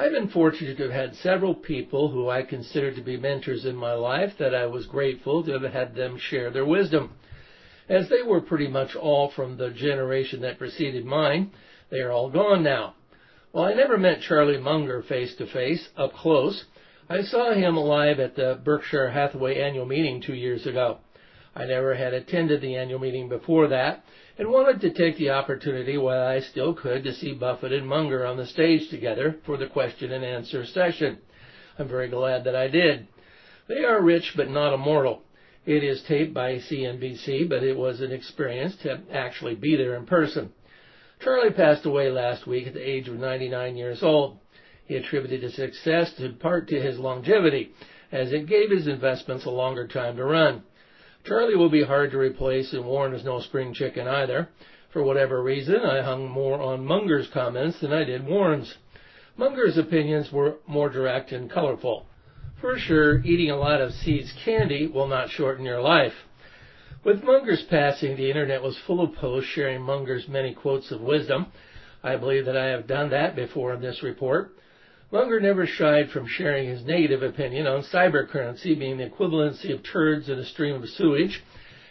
I've been fortunate to have had several people who I consider to be mentors in my life that I was grateful to have had them share their wisdom. As they were pretty much all from the generation that preceded mine, they are all gone now. While I never met Charlie Munger face to face, up close, I saw him live at the Berkshire Hathaway annual meeting two years ago. I never had attended the annual meeting before that and wanted to take the opportunity while I still could to see Buffett and Munger on the stage together for the question and answer session. I'm very glad that I did. They are rich but not immortal. It is taped by CNBC, but it was an experience to actually be there in person. Charlie passed away last week at the age of 99 years old. He attributed his success in part to his longevity, as it gave his investments a longer time to run. Charlie will be hard to replace, and Warren is no spring chicken either. For whatever reason, I hung more on Munger's comments than I did Warren's. Munger's opinions were more direct and colorful. For sure, eating a lot of See's candy will not shorten your life. With Munger's passing, the internet was full of posts sharing Munger's many quotes of wisdom. I believe that I have done that before in this report. Munger never shied from sharing his negative opinion on cybercurrency being the equivalency of turds in a stream of sewage.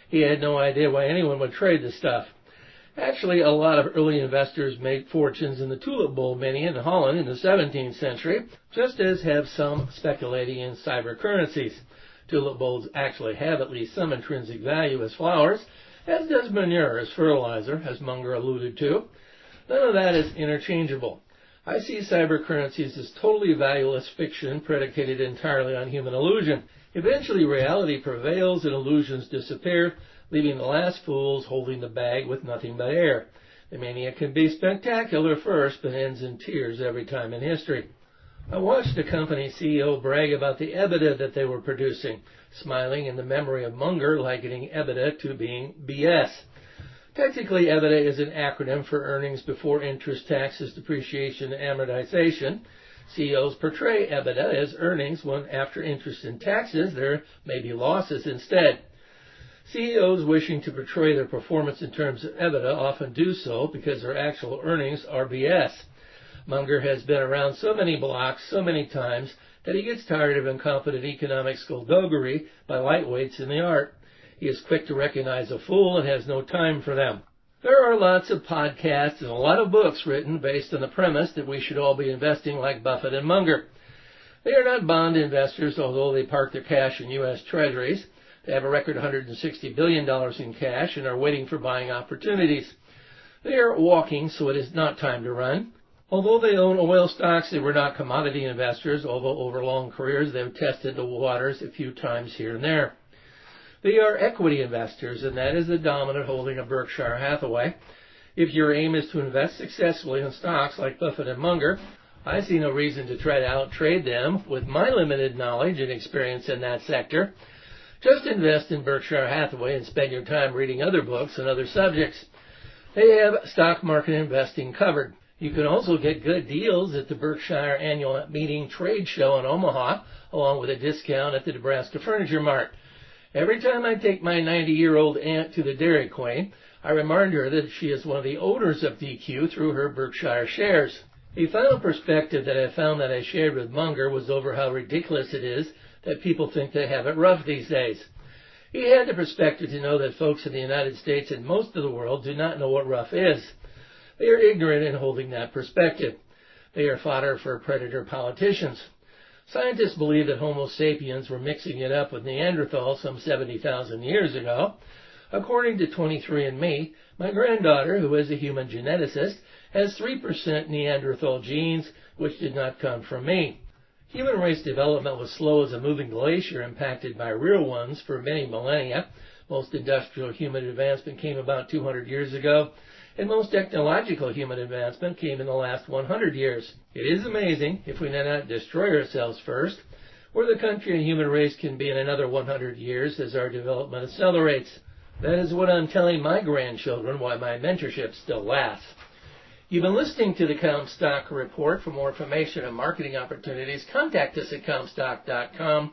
He had no idea why anyone would trade the stuff. Actually, a lot of early investors made fortunes in the tulip bulb mania in Holland in the 17th century, just as have some speculating in cybercurrencies. Tulip bulbs actually have at least some intrinsic value as flowers, as does manure as fertilizer, as Munger alluded to. None of that is interchangeable. I see cybercurrencies as totally valueless fiction predicated entirely on human illusion. Eventually reality prevails and illusions disappear, leaving the last fools holding the bag with nothing but air. The mania can be spectacular first, but ends in tears every time in history. I watched the company CEO brag about the EBITDA that they were producing, smiling in the memory of Munger likening EBITDA to being BS. Technically, EBITDA is an acronym for earnings before interest, taxes, depreciation, and amortization. CEOs portray EBITDA as earnings when after interest and taxes there may be losses instead. CEOs wishing to portray their performance in terms of EBITDA often do so because their actual earnings are BS. Munger has been around so many blocks so many times that he gets tired of incompetent economic skullduggery by lightweights in the art. He is quick to recognize a fool and has no time for them. There are lots of podcasts and a lot of books written based on the premise that we should all be investing like Buffett and Munger. They are not bond investors, although they park their cash in U.S. treasuries. They have a record $160 billion in cash and are waiting for buying opportunities. They are walking, so it is not time to run. Although they own oil stocks, they were not commodity investors, although over long careers they have tested the waters a few times here and there. They are equity investors, and that is the dominant holding of Berkshire Hathaway. If your aim is to invest successfully in stocks like Buffett and Munger, I see no reason to try to outtrade them with my limited knowledge and experience in that sector. Just invest in Berkshire Hathaway and spend your time reading other books and other subjects. They have stock market investing covered. You can also get good deals at the Berkshire Annual Meeting Trade Show in Omaha, along with a discount at the Nebraska Furniture Mart. Every time I take my 90 year old aunt to the Dairy Queen, I remind her that she is one of the owners of DQ through her Berkshire shares. A final perspective that I found that I shared with Munger was over how ridiculous it is that people think they have it rough these days. He had the perspective to know that folks in the United States and most of the world do not know what rough is. They are ignorant in holding that perspective. They are fodder for predator politicians. Scientists believe that Homo sapiens were mixing it up with Neanderthals some 70,000 years ago. According to 23andMe, my granddaughter, who is a human geneticist, has 3% Neanderthal genes, which did not come from me. Human race development was slow as a moving glacier impacted by real ones for many millennia. Most industrial human advancement came about 200 years ago, and most technological human advancement came in the last 100 years. It is amazing, if we do not destroy ourselves first, where the country and human race can be in another 100 years as our development accelerates. That is what I'm telling my grandchildren why my mentorship still lasts. You've been listening to the CommStock Report. For more information on marketing opportunities, contact us at CommStock.com